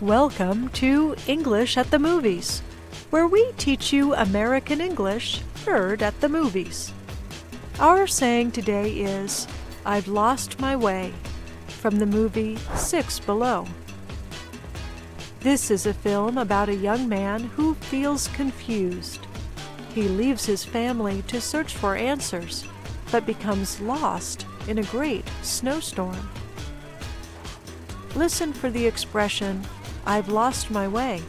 Welcome to English at the Movies, where we teach you American English heard at the movies. Our saying today is, I've lost my way, from the movie Six Below. This is a film about a young man who feels confused. He leaves his family to search for answers, but becomes lost in a great snowstorm. Listen for the expression, I've lost my way.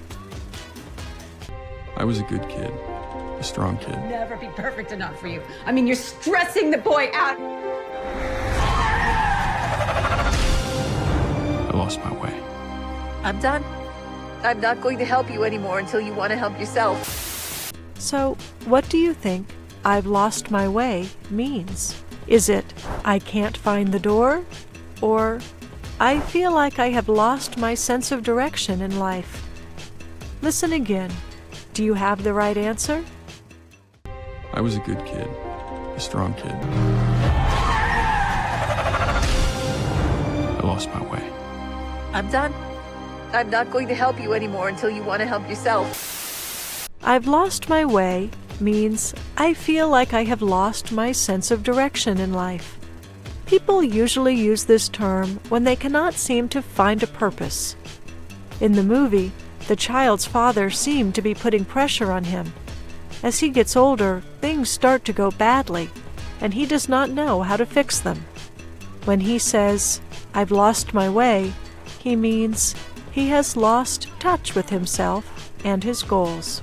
I was a good kid, a strong kid. never be perfect enough for you. I mean, you're stressing the boy out. I lost my way. I'm done. I'm not going to help you anymore until you want to help yourself. So, what do you think I've lost my way means? Is it I can't find the door? Or I feel like I have lost my sense of direction in life? Listen again. Do you have the right answer? I was a good kid, a strong kid. I lost my way. I'm done. I'm not going to help you anymore until you want to help yourself. I've lost my way means I feel like I have lost my sense of direction in life. People usually use this term when they cannot seem to find a purpose. In the movie, the child's father seemed to be putting pressure on him. As he gets older, things start to go badly, and he does not know how to fix them. When he says, I've lost my way, he means he has lost touch with himself and his goals.